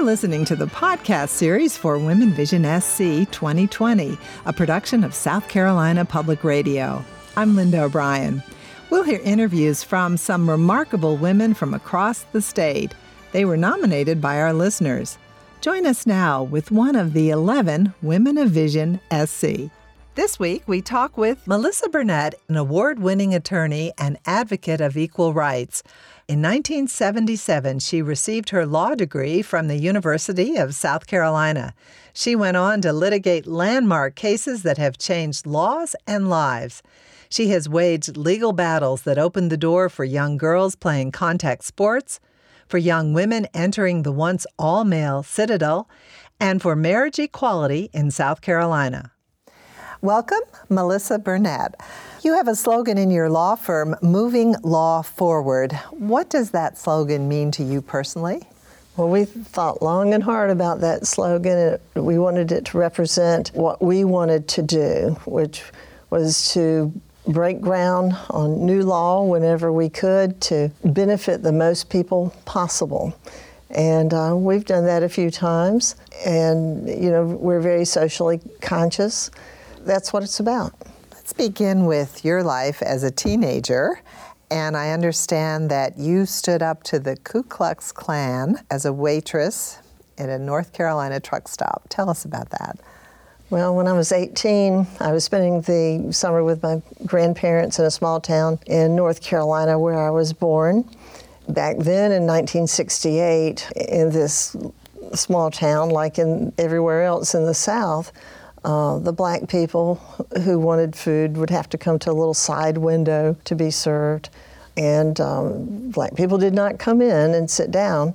You're listening to the podcast series for Women Vision SC 2020, a production of South Carolina Public Radio. I'm Linda O'Brien. We'll hear interviews from some remarkable women from across the state. They were nominated by our listeners. Join us now with one of the 11 Women of Vision SC. This week, we talk with Malissa Burnette, an award winning attorney and advocate of equal rights. In 1977, she received her law degree from the University of South Carolina. She went on to litigate landmark cases that have changed laws and lives. She has waged legal battles that opened the door for young girls playing contact sports, for young women entering the once all male Citadel, and for marriage equality in South Carolina. Welcome, Malissa Burnette. You have a slogan in your law firm, Moving Law Forward. What does that slogan mean to you personally? Well, we thought long and hard about that slogan. We wanted it to represent what we wanted to do, which was to break ground on new law whenever we could to benefit the most people possible. And uh, we've done that a few times. And, you know, we're very socially conscious. That's what it's about. Let's begin with your life as a teenager. And I understand that you stood up to the Ku Klux Klan as a waitress at a North Carolina truck stop. Tell us about that. Well, when I was 18, I was spending the summer with my grandparents in a small town in North Carolina where I was born. Back then in 1968, in this small town, like in everywhere else in the South, uh, the black people who wanted food would have to come to a little side window to be served. And um, black people did not come in and sit down.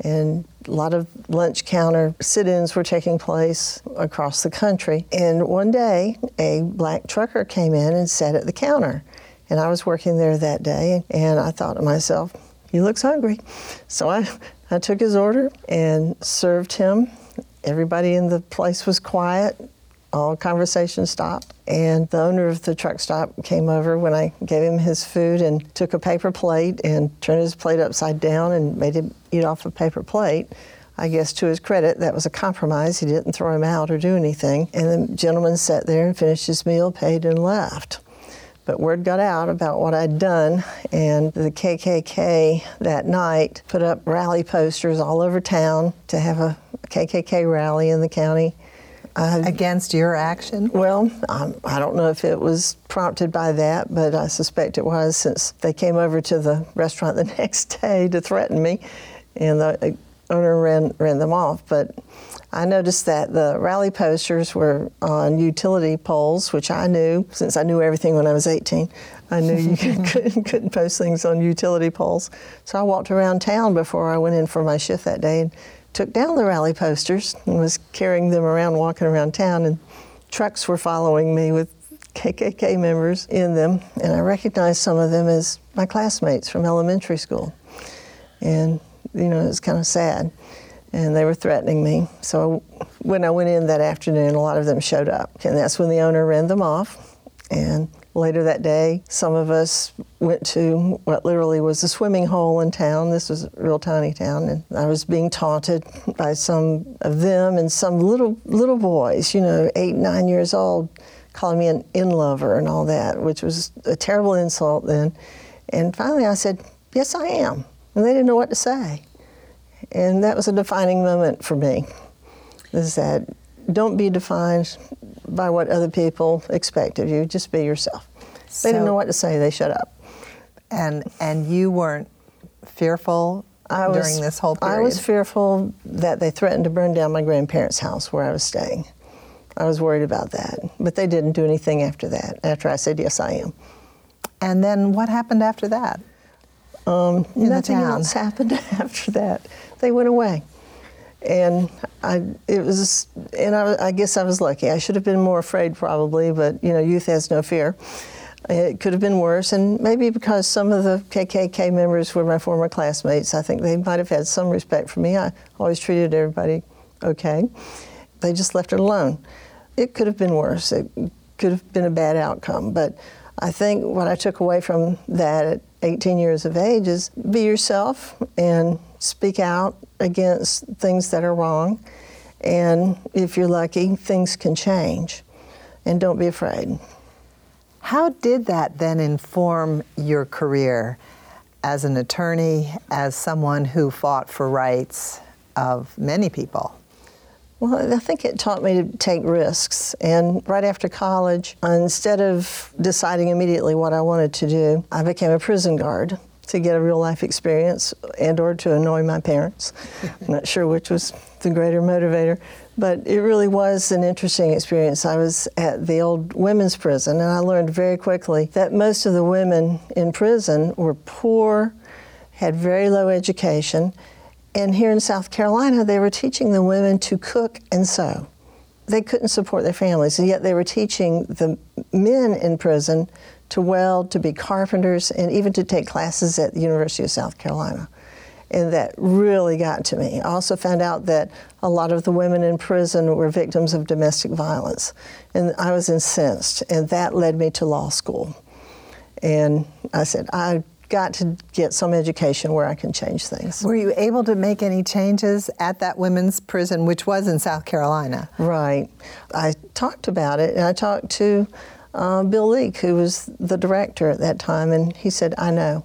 And a lot of lunch counter sit ins were taking place across the country. And one day, a black trucker came in and sat at the counter. And I was working there that day, and I thought to myself, he looks hungry. So I, I took his order and served him. Everybody in the place was quiet all conversation stopped. And the owner of the truck stop came over when I gave him his food and took a paper plate and turned his plate upside down and made him eat off a paper plate. I guess to his credit, that was a compromise. He didn't throw him out or do anything. And the gentleman sat there and finished his meal, paid, and left. But word got out about what I'd done, and the KKK that night put up rally posters all over town to have a KKK rally in the county uh, against your action? Well, um, I don't know if it was prompted by that, but I suspect it was since they came over to the restaurant the next day to threaten me, and the owner ran, ran them off. But I noticed that the rally posters were on utility poles, which I knew since I knew everything when I was 18. I knew you couldn't, couldn't post things on utility poles. So I walked around town before I went in for my shift that day and took down the rally posters and was carrying them around, walking around town, and trucks were following me with KKK members in them, and I recognized some of them as my classmates from elementary school. And, you know, it was kind of sad. And they were threatening me. So when I went in that afternoon, a lot of them showed up. And that's when the owner ran them off. And Later that day, some of us went to what literally was a swimming hole in town. This was a real tiny town, and I was being taunted by some of them and some little little boys, you know, eight, nine years old, calling me an in lover and all that, which was a terrible insult then. And finally, I said, "Yes, I am," and they didn't know what to say. And that was a defining moment for me. Is that don't be defined by what other people expect of you. Just be yourself. So, they didn't know what to say. They shut up. And and you weren't fearful was, during this whole period. I was fearful that they threatened to burn down my grandparents' house where I was staying. I was worried about that, but they didn't do anything after that. After I said yes, I am. And then what happened after that? Um, nothing else happened after that. They went away and I it was and I, I, guess I was lucky. I should have been more afraid probably, but you know, youth has no fear. It could have been worse, and maybe because some of the KKK members were my former classmates, I think they might have had some respect for me. I always treated everybody okay. They just left it alone. It could have been worse. It could have been a bad outcome, but I think what I took away from that at 18 years of age is be yourself and speak out against things that are wrong. And if you're lucky, things can change. And don't be afraid. How did that then inform your career as an attorney, as someone who fought for rights of many people? Well, I think it taught me to take risks. And right after college, instead of deciding immediately what I wanted to do, I became a prison guard to get a real life experience and or to annoy my parents. I'm Not sure which was the greater motivator, but it really was an interesting experience. I was at the old women's prison and I learned very quickly that most of the women in prison were poor, had very low education, and here in South Carolina they were teaching the women to cook and sew. They couldn't support their families, and yet they were teaching the men in prison to weld, to be carpenters, and even to take classes at the University of South Carolina. And that really got to me. I also found out that a lot of the women in prison were victims of domestic violence. And I was incensed, and that led me to law school. And I said, I got to get some education where I can change things. Were you able to make any changes at that women's prison, which was in South Carolina? Right. I talked about it, and I talked to uh, Bill Leeke, who was the director at that time, and he said, I know.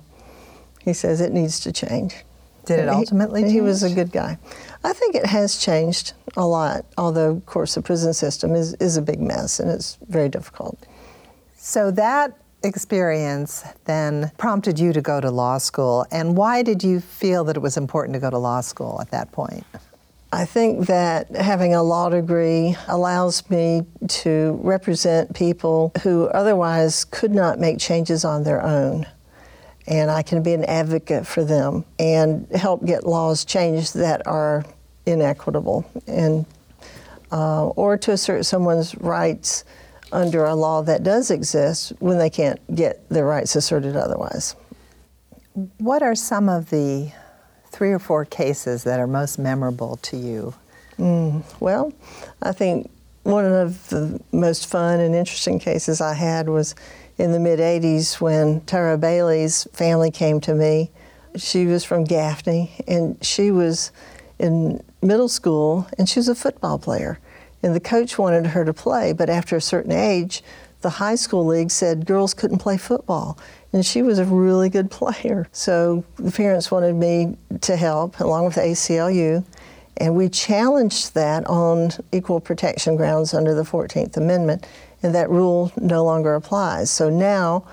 He says it needs to change. Did it ultimately he, change? He was a good guy. I think it has changed a lot, although, of course, the prison system is, is a big mess and it's very difficult. So that experience then prompted you to go to law school. And why did you feel that it was important to go to law school at that point? I think that having a law degree allows me to represent people who otherwise could not make changes on their own. And I can be an advocate for them and help get laws changed that are inequitable and uh, or to assert someone's rights under a law that does exist when they can't get their rights asserted otherwise. What are some of the three or four cases that are most memorable to you? Mm, well, I think one of the most fun and interesting cases I had was in the mid 80s when Tara Bailey's family came to me. She was from Gaffney and she was in middle school and she was a football player. And the coach wanted her to play, but after a certain age, the high school league said girls couldn't play football. And she was a really good player. So the parents wanted me to help, along with the ACLU. And we challenged that on equal protection grounds under the 14th Amendment, and that rule no longer applies. So now,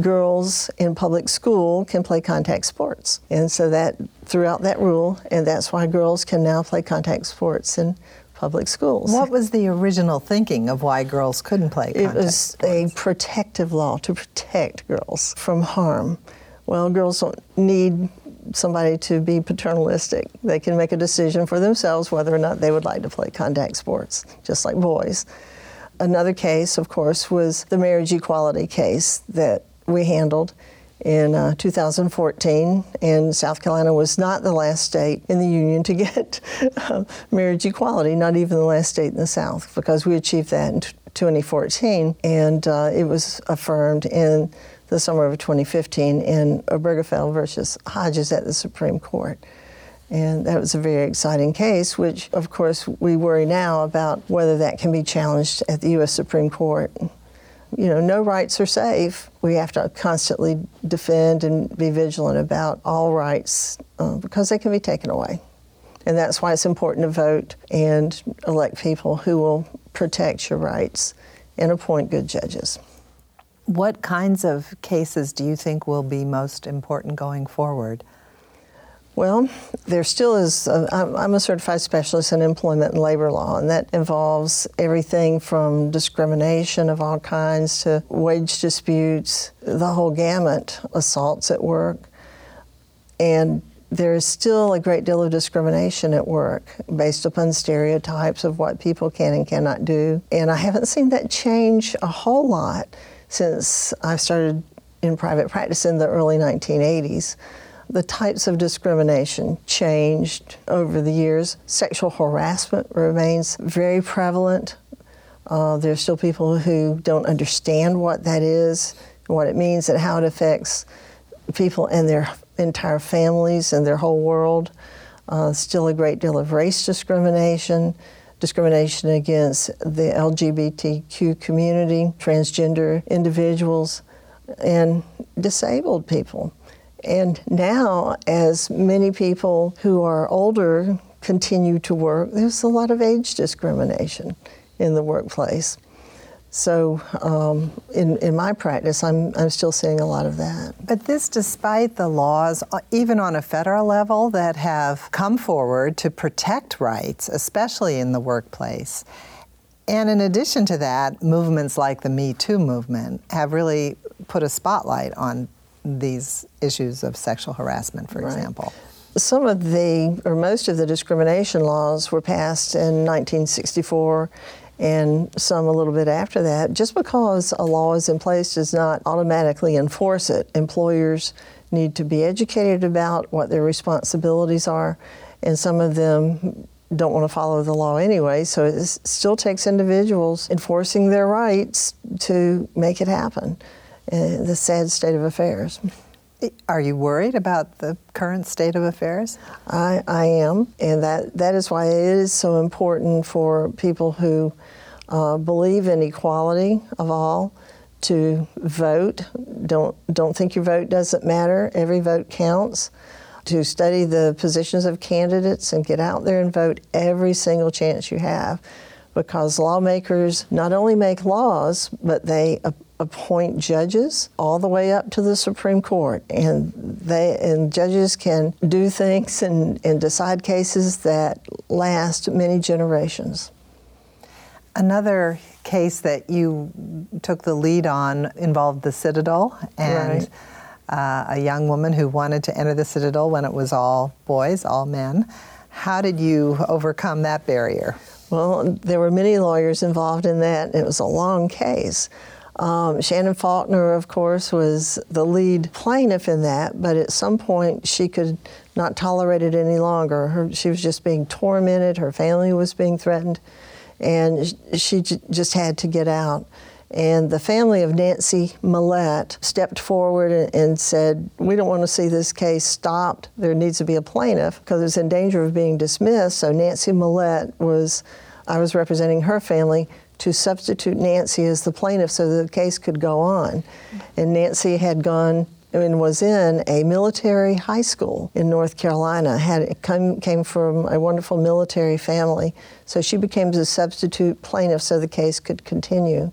girls in public school can play contact sports. And so that throughout that rule, and that's why girls can now play contact sports in public schools. What was the original thinking of why girls couldn't play contact It was sports? a protective law to protect girls from harm. Well, girls don't need somebody to be paternalistic. They can make a decision for themselves whether or not they would like to play contact sports, just like boys. Another case, of course, was the marriage equality case that we handled in uh, 2014, and South Carolina was not the last state in the Union to get uh, marriage equality, not even the last state in the South, because we achieved that in 2014, and uh, it was affirmed in the summer of 2015 in Obergefell versus Hodges at the Supreme Court. And that was a very exciting case, which, of course, we worry now about whether that can be challenged at the U.S. Supreme Court you know, no rights are safe. We have to constantly defend and be vigilant about all rights uh, because they can be taken away. And that's why it's important to vote and elect people who will protect your rights and appoint good judges. What kinds of cases do you think will be most important going forward? Well, there still is. I'm a certified specialist in employment and labor law, and that involves everything from discrimination of all kinds to wage disputes, the whole gamut, assaults at work. And there is still a great deal of discrimination at work based upon stereotypes of what people can and cannot do. And I haven't seen that change a whole lot since I started in private practice in the early 1980s. The types of discrimination changed over the years. Sexual harassment remains very prevalent. Uh, there's still people who don't understand what that is, what it means, and how it affects people and their entire families and their whole world. uh, still a great deal of race discrimination, discrimination against the LGBTQ community, transgender individuals, and disabled people. And now, as many people who are older continue to work, there's a lot of age discrimination in the workplace. So, um, in, in my practice, I'm, I'm still seeing a lot of that. But this, despite the laws, uh, even on a federal level, that have come forward to protect rights, especially in the workplace. And in addition to that, movements like the Me Too movement have really put a spotlight on these issues of sexual harassment, for right. example. Some of the, or most of the discrimination laws were passed in 1964 and some a little bit after that. Just because a law is in place does not automatically enforce it. Employers need to be educated about what their responsibilities are, and some of them don't want to follow the law anyway, so it still takes individuals enforcing their rights to make it happen. Uh, the sad state of affairs. Are you worried about the current state of affairs? I, I am, and that, that is why it is so important for people who uh, believe in equality of all to vote. Don't, don't think your vote doesn't matter, every vote counts. To study the positions of candidates and get out there and vote every single chance you have because lawmakers not only make laws, but they appoint judges all the way up to the Supreme Court, and they and judges can do things and, and decide cases that last many generations. Another case that you took the lead on involved the Citadel and right. uh, a young woman who wanted to enter the Citadel when it was all boys, all men. How did you overcome that barrier? Well, there were many lawyers involved in that. It was a long case. Um, Shannon Faulkner, of course, was the lead plaintiff in that, but at some point she could not tolerate it any longer. Her, she was just being tormented, her family was being threatened, and she j- just had to get out. And the family of Nancy Mellette stepped forward and, and said, We don't want to see this case stopped. There needs to be a plaintiff because it's in danger of being dismissed. So Nancy Mellette was, I was representing her family to substitute Nancy as the plaintiff so the case could go on. And Nancy had gone and was in a military high school in North Carolina. Had come, came from a wonderful military family, so she became the substitute plaintiff so the case could continue.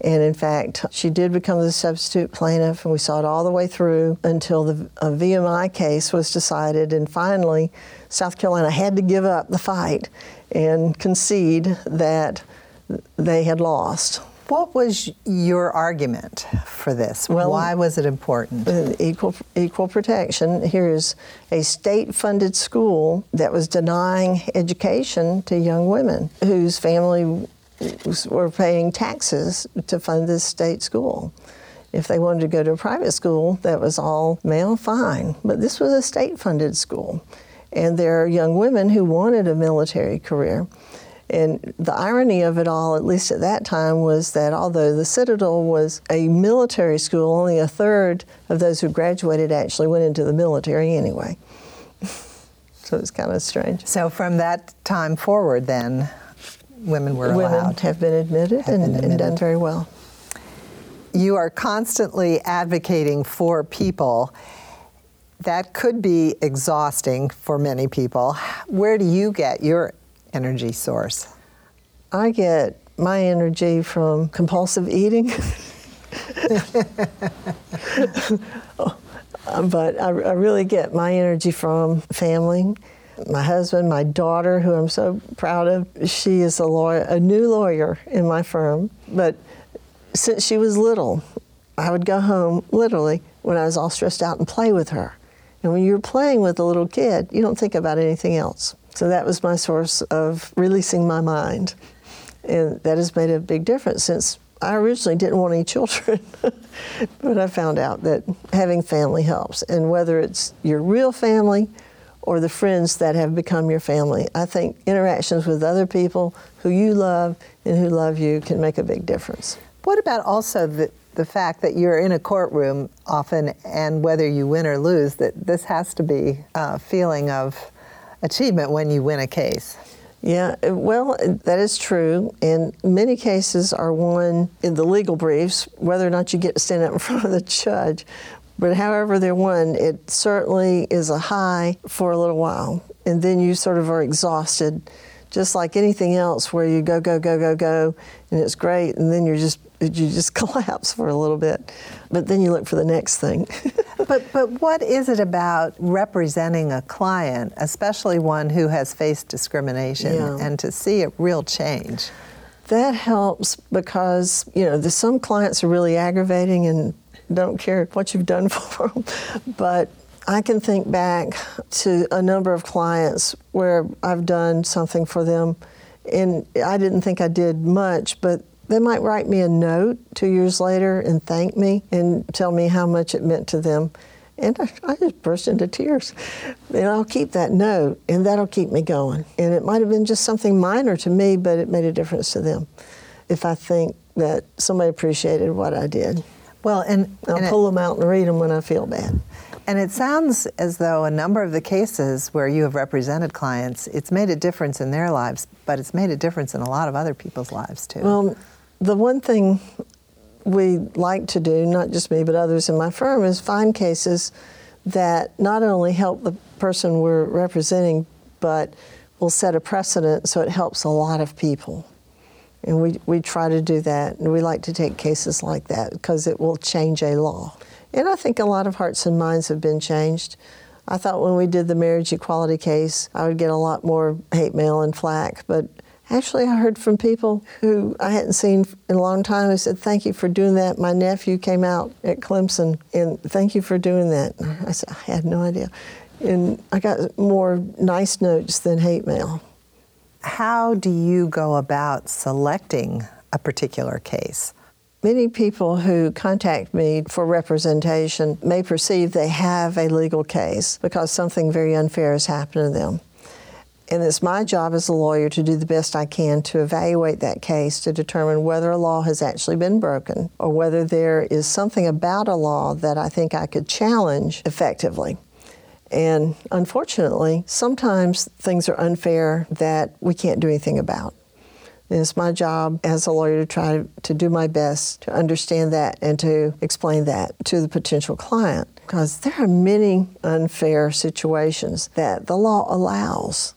And in fact, she did become the substitute plaintiff, and we saw it all the way through until the VMI case was decided. And finally, South Carolina had to give up the fight and concede that they had lost. What was your argument for this? Well, Why was it important? Uh, equal, equal protection. Here's a state funded school that was denying education to young women whose family were paying taxes to fund this state school. If they wanted to go to a private school that was all male, fine. But this was a state funded school. And there are young women who wanted a military career. And the irony of it all, at least at that time, was that although the Citadel was a military school, only a third of those who graduated actually went into the military anyway. so it's kind of strange. So from that time forward, then, women were women allowed. have been admitted, have and, been admitted. and done very well. You are constantly advocating for people that could be exhausting for many people. Where do you get your energy source? I get my energy from compulsive eating. but I, I, really get my energy from family. My husband, my daughter, who I'm so proud of, she is a lawyer, a new lawyer in my firm. But since she was little, I would go home literally when I was all stressed out and play with her. And when you're playing with a little kid, you don't think about anything else. So that was my source of releasing my mind. And that has made a big difference since I originally didn't want any children. but I found out that having family helps. And whether it's your real family or the friends that have become your family, I think interactions with other people who you love and who love you can make a big difference. What about also the, the fact that you're in a courtroom often, and whether you win or lose, that this has to be a feeling of achievement when you win a case. Yeah, uh, well, that is true. And many cases are won in the legal briefs, whether or not you get to stand up in front of the judge. But however they're won, it certainly is a high for a little while. And then you sort of are exhausted, just like anything else where you go, go, go, go, go, and it's great. And then you're just, you just collapse for a little bit. But then you look for the next thing. but, but what is it about representing a client, especially one who has faced discrimination, yeah. and to see a real change? That helps because, you know, some clients are really aggravating and don't care what you've done for them. But I can think back to a number of clients where I've done something for them and I didn't think I did much, but they might write me a note two years later and thank me and tell me how much it meant to them. And I, I, just burst into tears. And I'll keep that note, and that'll keep me going. And it might have been just something minor to me, but it made a difference to them if I think that somebody appreciated what I did. Well, and I'll and pull it, them out and read them when I feel bad. And it sounds as though a number of the cases where you have represented clients, it's made a difference in their lives, but it's made a difference in a lot of other people's lives too. Well, the one thing we like to do, not just me, but others in my firm, is find cases that not only help the person we're representing, but will set a precedent so it helps a lot of people. And we, we try to do that, and we like to take cases like that because it will change a law. And I think a lot of hearts and minds have been changed. I thought when we did the marriage equality case, I would get a lot more hate mail and flack, but actually, I heard from people who I hadn't seen in a long time who said, Thank you for doing that. My nephew came out at Clemson, and thank you for doing that. I said, I had no idea. And I got more nice notes than hate mail. How do you go about selecting a particular case? Many people who contact me for representation may perceive they have a legal case because something very unfair has happened to them. And it's my job as a lawyer to do the best I can to evaluate that case to determine whether a law has actually been broken or whether there is something about a law that I think I could challenge effectively. And unfortunately, sometimes things are unfair that we can't do anything about. And it's my job as a lawyer to try to do my best to understand that and to explain that to the potential client. Because there are many unfair situations that the law allows.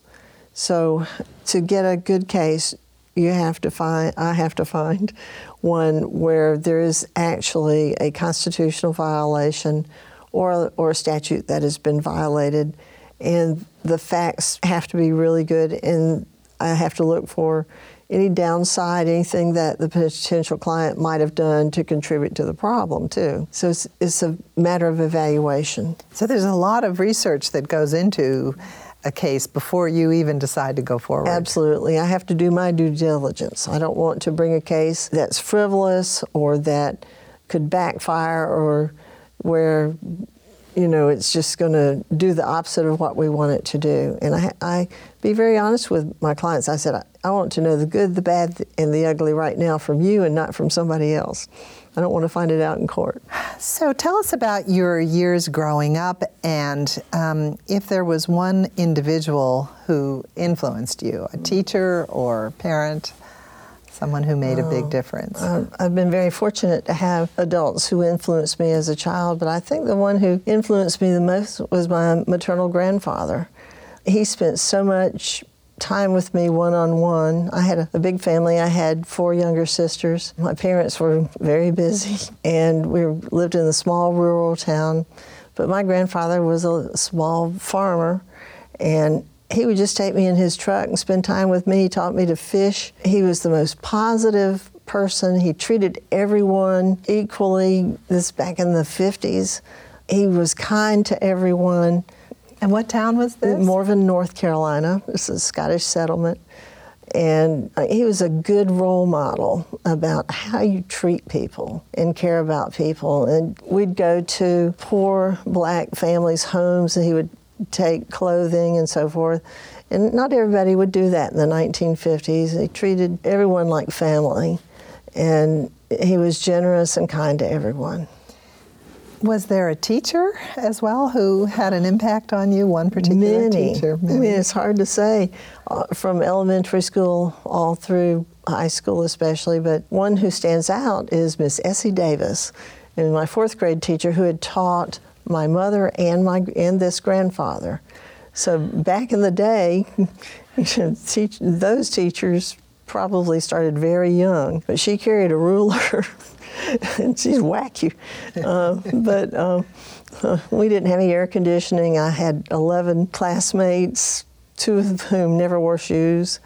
So to get a good case, you have to find, I have to find one where there is actually a constitutional violation or, or a statute that has been violated. And the facts have to be really good, and I have to look for any downside, anything that the potential client might have done to contribute to the problem, too. So it's, it's a matter of evaluation. So there's a lot of research that goes into a case before you even decide to go forward. Absolutely. I have to do my due diligence. I don't want to bring a case that's frivolous or that could backfire or where you know it's just going to do the opposite of what we want it to do and I, I be very honest with my clients i said I, I want to know the good the bad and the ugly right now from you and not from somebody else i don't want to find it out in court so tell us about your years growing up and um, if there was one individual who influenced you a teacher or parent someone who made a big difference? I've been very fortunate to have adults who influenced me as a child, but I think the one who influenced me the most was my maternal grandfather. He spent so much time with me one on one. I had a, a, big family. I had four younger sisters. My parents were very busy, and we lived in a small rural town. But my grandfather was a small farmer, and he would just take me in his truck and spend time with me. He taught me to fish. He was the most positive person. He treated everyone equally. This back in the 50s. He was kind to everyone. And what town was this? Morven, North Carolina. Is a Scottish settlement. And uh, he was a good role model about how you treat people and care about people. And we'd go to poor black families' homes, and he would take clothing and so forth. And not everybody would do that in the 1950s. He treated everyone like family, and he was generous and kind to everyone. Was there a teacher as well who had an impact on you? One particular Many. teacher? I mean, it's hard to say uh, from elementary school all through high school, especially. But one who stands out is Miss Essie Davis, and my fourth grade teacher who had taught my mother and my and this grandfather. So back in the day, teach, those teachers probably started very young, but she carried a ruler. and she's wacky. Uh, but um, uh, we didn't have any air conditioning. I had 11 classmates, two of whom never wore shoes.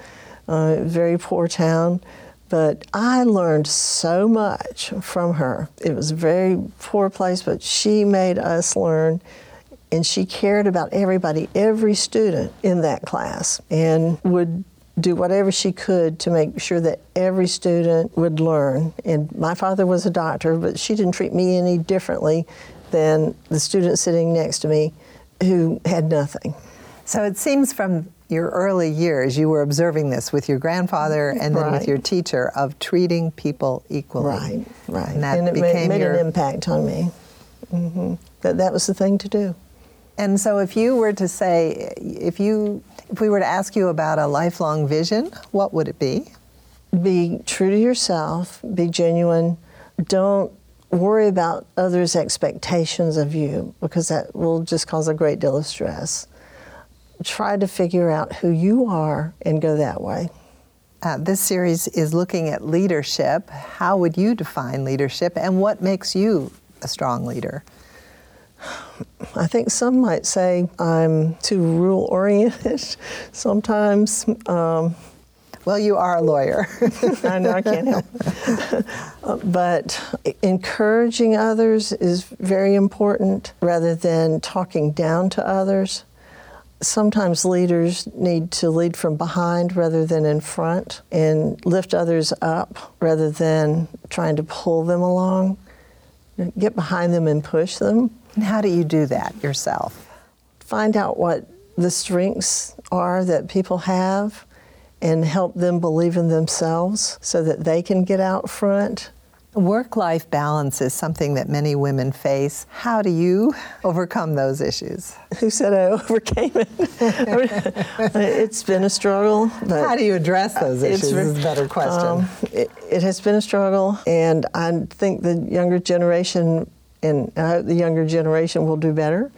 Uh, very poor town. But I learned so much from her. It was a very poor place, but she made us learn and she cared about everybody, every student in that class, and would do whatever she could to make sure that every student would learn. And my father was a doctor, but she didn't treat me any differently than the student sitting next to me who had nothing. So it seems from your early years, you were observing this with your grandfather and then right. with your teacher of treating people equally. Right, right. And, that and it became made, made your... an impact on me. Mm-hmm. That, that was the thing to do. And so, if you were to say, if you, if we were to ask you about a lifelong vision, what would it be? Be true to yourself. Be genuine. Don't worry about others' expectations of you because that will just cause a great deal of stress. Try to figure out who you are and go that way. Uh, this series is looking at leadership. How would you define leadership, and what makes you a strong leader? I think some might say I'm too rule oriented sometimes. Um, well, you are a lawyer. I know I can't help. but encouraging others is very important rather than talking down to others. Sometimes leaders need to lead from behind rather than in front and lift others up rather than trying to pull them along. Get behind them and push them. And how do you do that yourself? Find out what the strengths are that people have and help them believe in themselves so that they can get out front. Work life balance is something that many women face. How do you overcome those issues? Who said I overcame it? it's been a struggle. But How do you address those issues? is a better question. Um, it, it has been a struggle, and I think the younger generation and I hope the younger generation will do better.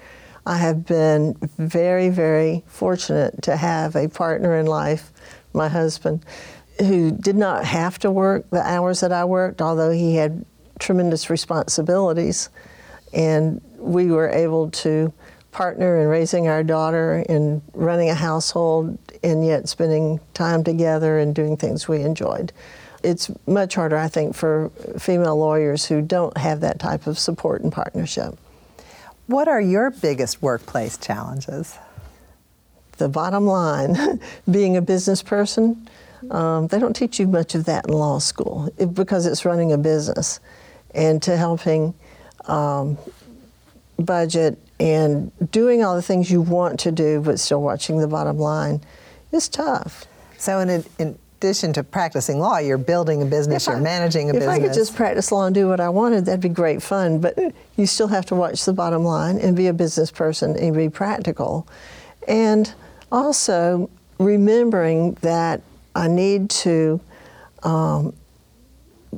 I have been very, very fortunate to have a partner in life, my husband, who did not have to work the hours that I worked, although he had tremendous responsibilities. And we were able to partner in raising our daughter and running a household and yet spending time together and doing things we enjoyed it's much harder, I think, for female lawyers who don't have that type of support and partnership. What are your biggest workplace challenges? The bottom line being a business person, um, they don't teach you much of that in law school because it's running a business. And to helping um, budget and doing all the things you want to do, but still watching the bottom line is tough. So, in, in addition to practicing law, you're building a business, if you're I, managing a if business. If I could just practice law and do what I wanted, that'd be great fun. But you still have to watch the bottom line and be a business person and be practical. And also remembering that I need to um,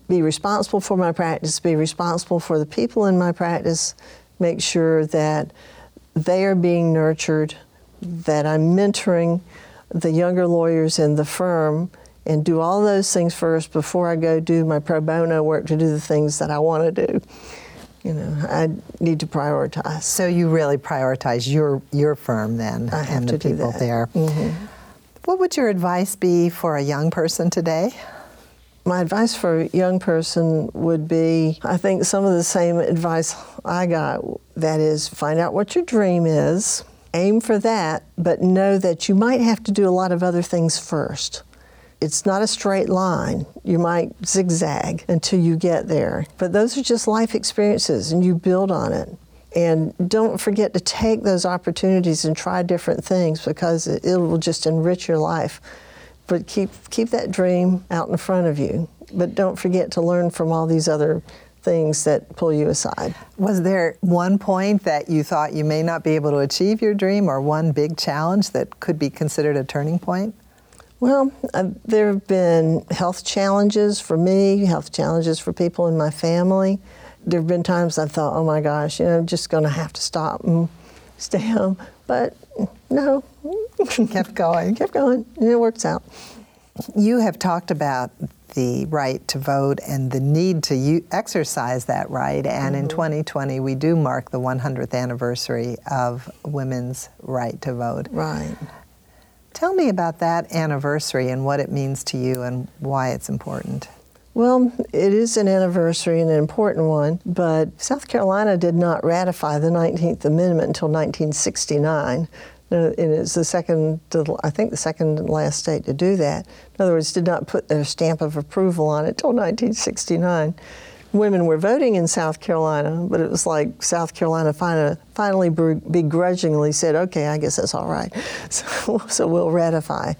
be responsible for my practice, be responsible for the people in my practice, make sure that they are being nurtured, that I'm mentoring the younger lawyers in the firm and do all those things first before I go do my pro bono work to do the things that I want to do. You know, I need to prioritize. So you really prioritize your your firm then I have and to the people there. Mm-hmm. What would your advice be for a young person today? My advice for a young person would be I think some of the same advice I got that is find out what your dream is, aim for that, but know that you might have to do a lot of other things first. It's not a straight line. You might zigzag until you get there. But those are just life experiences and you build on it. And don't forget to take those opportunities and try different things because it, it will just enrich your life. But keep keep that dream out in front of you. But don't forget to learn from all these other things that pull you aside. Was there one point that you thought you may not be able to achieve your dream or one big challenge that could be considered a turning point? Well, uh, there have been health challenges for me, health challenges for people in my family. There have been times I've thought, oh my gosh, you know, I'm just going to have to stop and stay home. But no, kept going. kept going. And it works out. You have talked about the right to vote and the need to u- exercise that right. And mm-hmm. in 2020, we do mark the 100th anniversary of women's right to vote. Right. Tell me about that anniversary and what it means to you and why it's important. Well, it is an anniversary and an important one, but South Carolina did not ratify the 19th Amendment until 1969. And it's the second, I think, the second last state to do that. In other words, did not put their stamp of approval on it until 1969. Women were voting in South Carolina, but it was like South Carolina finally, begrudgingly said, okay, I guess that's all right. So, so we'll ratify.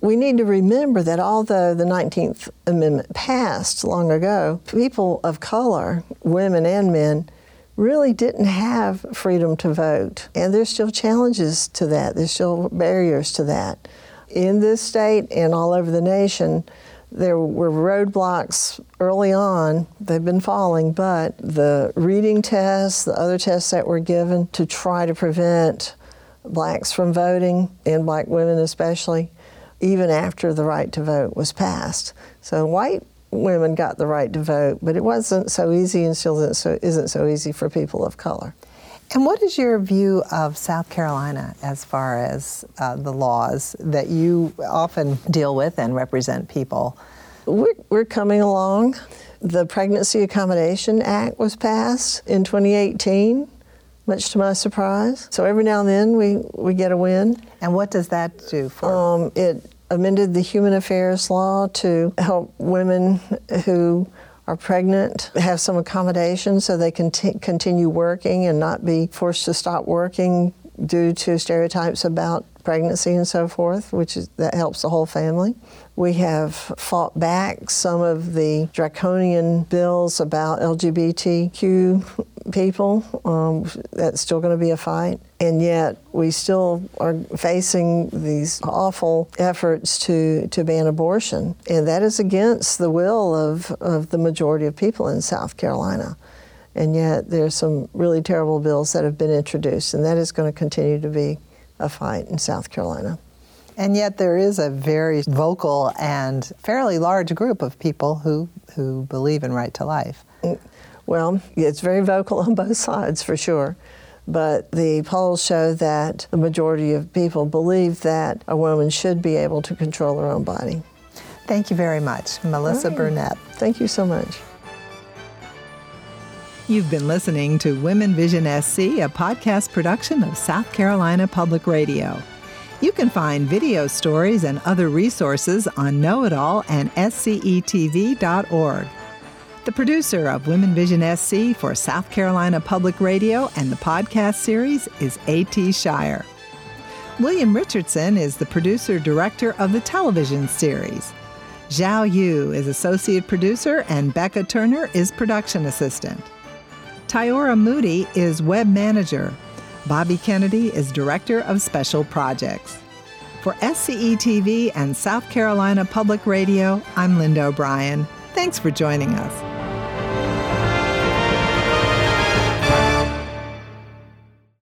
We need to remember that although the 19th Amendment passed long ago, people of color, women and men, really didn't have freedom to vote. And there's still challenges to that, there's still barriers to that. In this state and all over the nation, there were roadblocks early on. They've been falling, but the reading tests, the other tests that were given to try to prevent blacks from voting, and black women especially, even after the right to vote was passed. So white women got the right to vote, but it wasn't so easy and still isn't so, isn't so easy for people of color. And what is your view of South Carolina as far as uh, the laws that you often deal with and represent people? We're, we're coming along. The Pregnancy Accommodation Act was passed in 2018, much to my surprise. So every now and then we, we get a win. And what does that do for? Um, it amended the Human Affairs Law to help women who are pregnant have some accommodation so they can t- continue working and not be forced to stop working due to stereotypes about pregnancy and so forth, which is, that helps the whole family. We have fought back some of the draconian bills about LGBTQ people. Um, that's still going to be a fight. And yet, we still are facing these awful efforts to, to ban abortion. And that is against the will of, of the majority of people in South Carolina. And yet, there's some really terrible bills that have been introduced, and that is going to continue to be a fight in South Carolina. And yet, there is a very vocal and fairly large group of people who, who believe in right to life. Mm, well, it's very vocal on both sides for sure. But the polls show that the majority of people believe that a woman should be able to control her own body. Thank you very much, Malissa right. Burnette. Thank you so much. You've been listening to Women Vision SC, a podcast production of South Carolina Public Radio. You can find video stories and other resources on Know It All and scetv.org. The producer of Women Vision SC for South Carolina Public Radio and the podcast series is A.T. Shire. William Richardson is the producer director of the television series. Zhao Yu is associate producer and Becca Turner is production assistant. Tyora Moody is web manager. Bobby Kennedy is director of special projects. For SCETV and South Carolina Public Radio, I'm Linda O'Brien. Thanks for joining us.